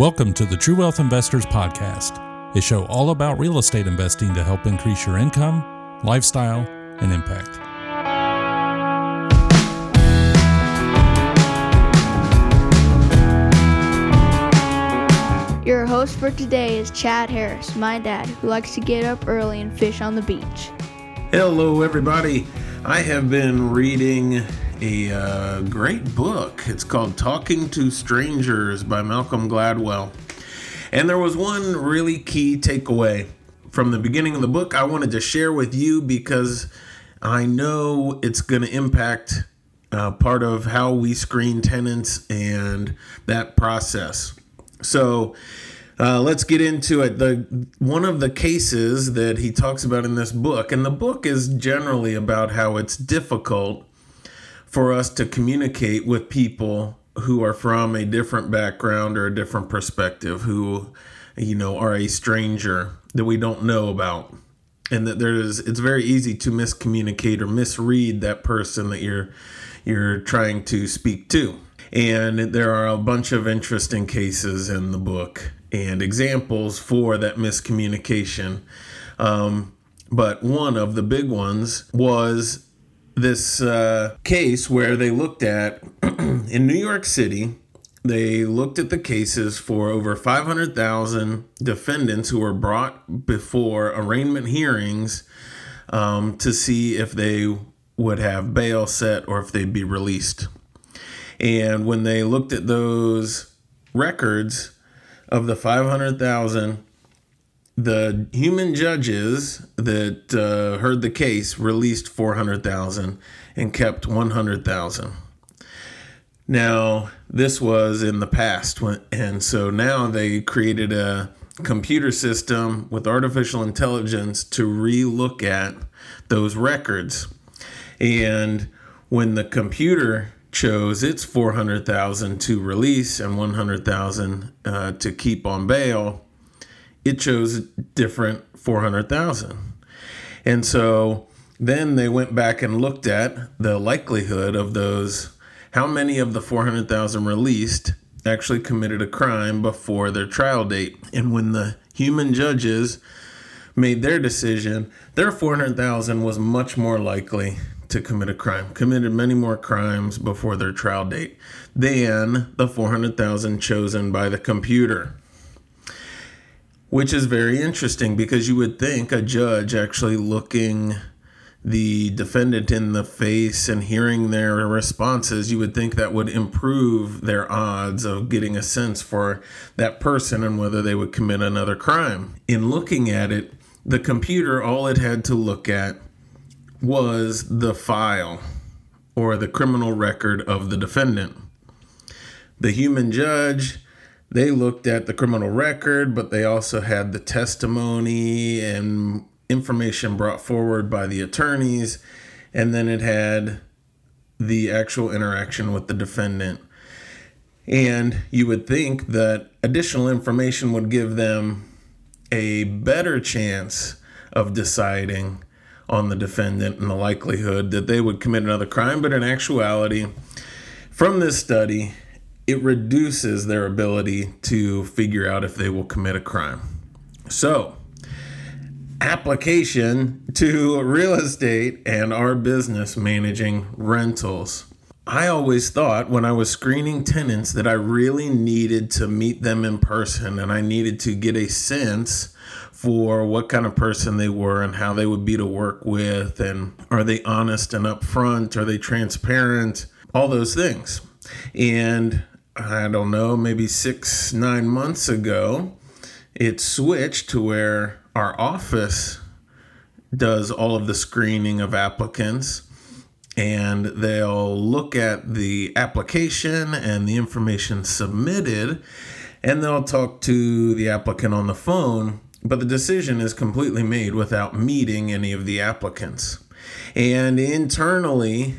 Welcome to the True Wealth Investors Podcast, a show all about real estate investing to help increase your income, lifestyle, and impact. Your host for today is Chad Harris, my dad, who likes to get up early and fish on the beach. Hello, everybody. I have been reading a uh, great book. It's called Talking to Strangers by Malcolm Gladwell. And there was one really key takeaway from the beginning of the book I wanted to share with you because I know it's going to impact uh, part of how we screen tenants and that process. So, uh, let's get into it. The one of the cases that he talks about in this book, and the book is generally about how it's difficult for us to communicate with people who are from a different background or a different perspective, who, you know, are a stranger that we don't know about. And that there's it's very easy to miscommunicate or misread that person that you're you're trying to speak to. And there are a bunch of interesting cases in the book and examples for that miscommunication. Um, but one of the big ones was this uh, case where they looked at in New York City. They looked at the cases for over 500,000 defendants who were brought before arraignment hearings um, to see if they would have bail set or if they'd be released. And when they looked at those records of the 500,000 the human judges that uh, heard the case released 400,000 and kept 100,000. Now, this was in the past, and so now they created a computer system with artificial intelligence to relook at those records. And when the computer chose its 400,000 to release and 100,000 uh, to keep on bail, it chose different 400,000. And so then they went back and looked at the likelihood of those how many of the 400,000 released actually committed a crime before their trial date. And when the human judges made their decision, their 400,000 was much more likely to commit a crime, committed many more crimes before their trial date than the 400,000 chosen by the computer which is very interesting because you would think a judge actually looking the defendant in the face and hearing their responses, you would think that would improve their odds of getting a sense for that person and whether they would commit another crime. In looking at it, the computer, all it had to look at was the file or the criminal record of the defendant. The human judge they looked at the criminal record, but they also had the testimony and information brought forward by the attorneys. And then it had the actual interaction with the defendant. And you would think that additional information would give them a better chance of deciding on the defendant and the likelihood that they would commit another crime. But in actuality, from this study, it reduces their ability to figure out if they will commit a crime. So, application to real estate and our business managing rentals. I always thought when I was screening tenants that I really needed to meet them in person and I needed to get a sense for what kind of person they were and how they would be to work with and are they honest and upfront, are they transparent, all those things. And I don't know, maybe six, nine months ago, it switched to where our office does all of the screening of applicants and they'll look at the application and the information submitted and they'll talk to the applicant on the phone but the decision is completely made without meeting any of the applicants. And internally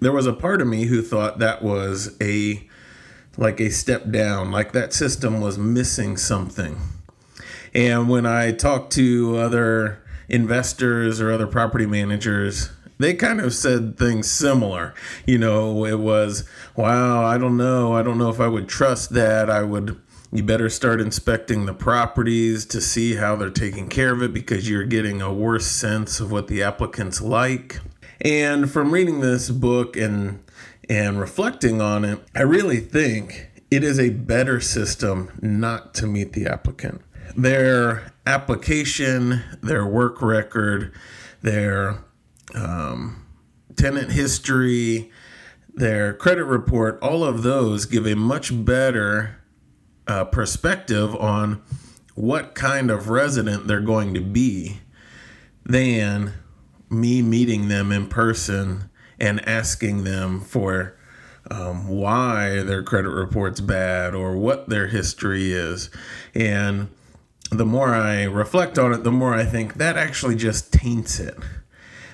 there was a part of me who thought that was a like a step down, like that system was missing something. And when I talked to other investors or other property managers, they kind of said things similar. You know, it was, wow, I don't know. I don't know if I would trust that. I would, You better start inspecting the properties to see how they're taking care of it because you're getting a worse sense of what the applicant's like. And from reading this book and and reflecting on it, I really think it is a better system not to meet the applicant. Their application, their work record, their um, tenant history, their credit report, all of those give a much better uh, perspective on what kind of resident they're going to be than me meeting them in person and asking them for um, why their credit report's bad or what their history is. And the more I reflect on it, the more I think that actually just taints it.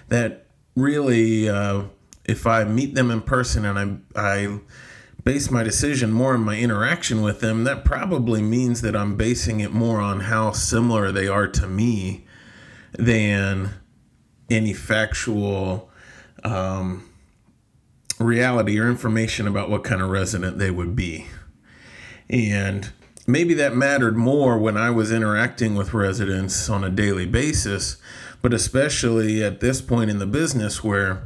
That really, uh, if I meet them in person and I, I base my decision more on my interaction with them, that probably means that I'm basing it more on how similar they are to me than any factual um, reality or information about what kind of resident they would be. And maybe that mattered more when I was interacting with residents on a daily basis, but especially at this point in the business where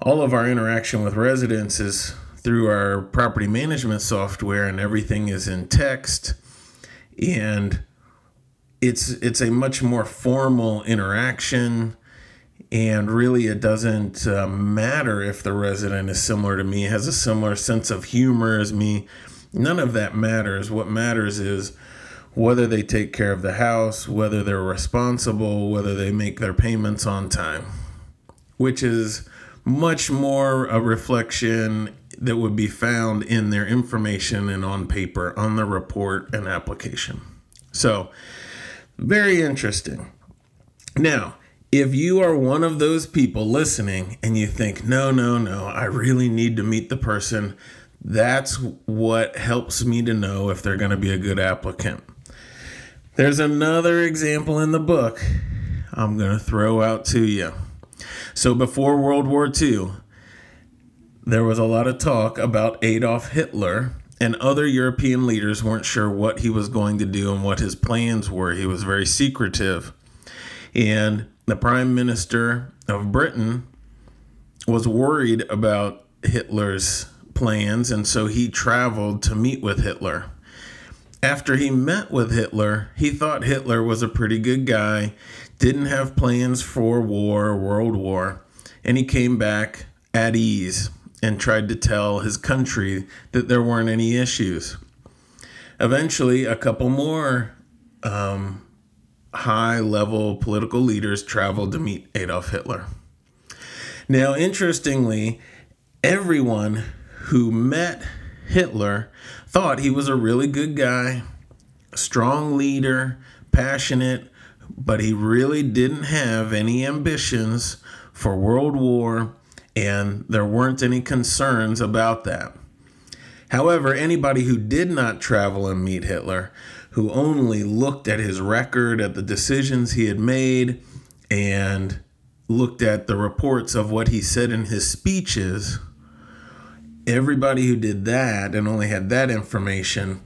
all of our interaction with residents is through our property management software and everything is in text and it's it's a much more formal interaction and really it doesn't uh, matter if the resident is similar to me has a similar sense of humor as me. None of that matters. What matters is whether they take care of the house whether they're responsible whether they make their payments on time which is much more a reflection that would be found in their information and on paper on the report and application. So very interesting. Now if you are one of those people listening and you think, no, no, no, I really need to meet the person, that's what helps me to know if they're going to be a good applicant. There's another example in the book I'm going to throw out to you. So, before World War II, there was a lot of talk about Adolf Hitler, and other European leaders weren't sure what he was going to do and what his plans were. He was very secretive. And the prime minister of Britain was worried about Hitler's plans, and so he traveled to meet with Hitler. After he met with Hitler, he thought Hitler was a pretty good guy, didn't have plans for war, world war, and he came back at ease and tried to tell his country that there weren't any issues. Eventually, a couple more um, high level political leaders traveled to meet Adolf Hitler. Now, interestingly, everyone who met Hitler thought he was a really good guy, strong leader, passionate, but he really didn't have any ambitions for World War, and there weren't any concerns about that. However, anybody who did not travel and meet Hitler who only looked at his record, at the decisions he had made, and looked at the reports of what he said in his speeches, everybody who did that and only had that information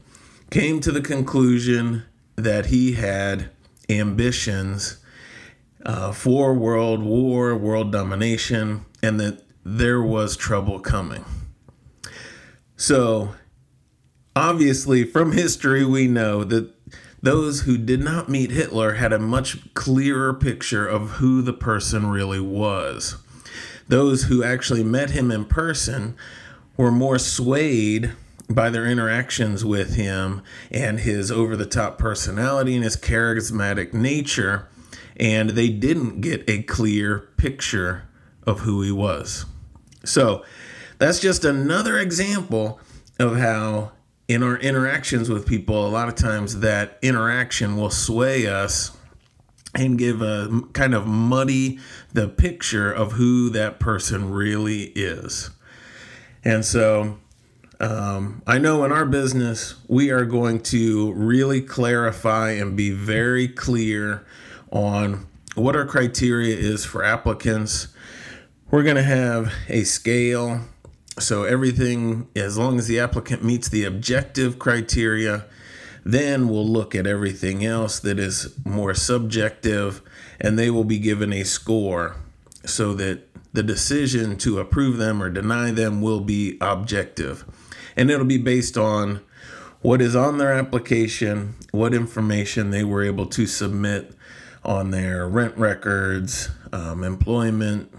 came to the conclusion that he had ambitions uh, for world war, world domination, and that there was trouble coming. So obviously, from history, we know that those who did not meet Hitler had a much clearer picture of who the person really was. Those who actually met him in person were more swayed by their interactions with him and his over the top personality and his charismatic nature, and they didn't get a clear picture of who he was. So, that's just another example of how in our interactions with people, a lot of times that interaction will sway us and give a kind of muddy the picture of who that person really is. And so um, I know in our business, we are going to really clarify and be very clear on what our criteria is for applicants. We're going to have a scale so everything, as long as the applicant meets the objective criteria, Then we'll look at everything else that is more subjective and they will be given a score so that the decision to approve them or deny them will be objective. And it'll be based on what is on their application, what information they were able to submit on their rent records, um, employment,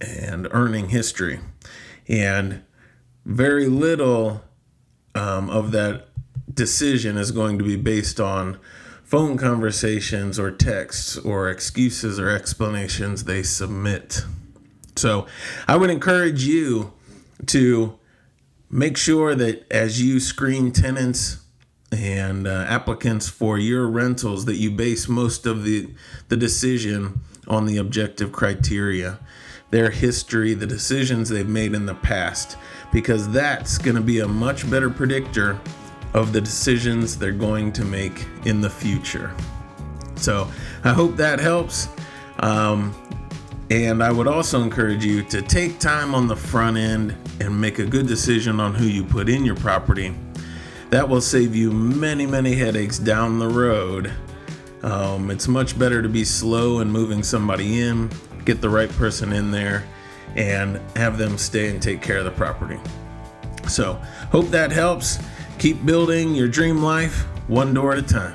and earning history. And very little um, of that decision is going to be based on phone conversations or texts or excuses or explanations they submit. So I would encourage you to make sure that as you screen tenants and uh, applicants for your rentals that you base most of the the decision on the objective criteria their history the decisions they've made in the past because that's going to be a much better predictor of the decisions they're going to make in the future so i hope that helps um, and I would also encourage you to take time on the front end and make a good decision on who you put in your property. That will save you many, many headaches down the road. Um, it's much better to be slow in moving somebody in, get the right person in there, and have them stay and take care of the property. So, hope that helps. Keep building your dream life one door at a time.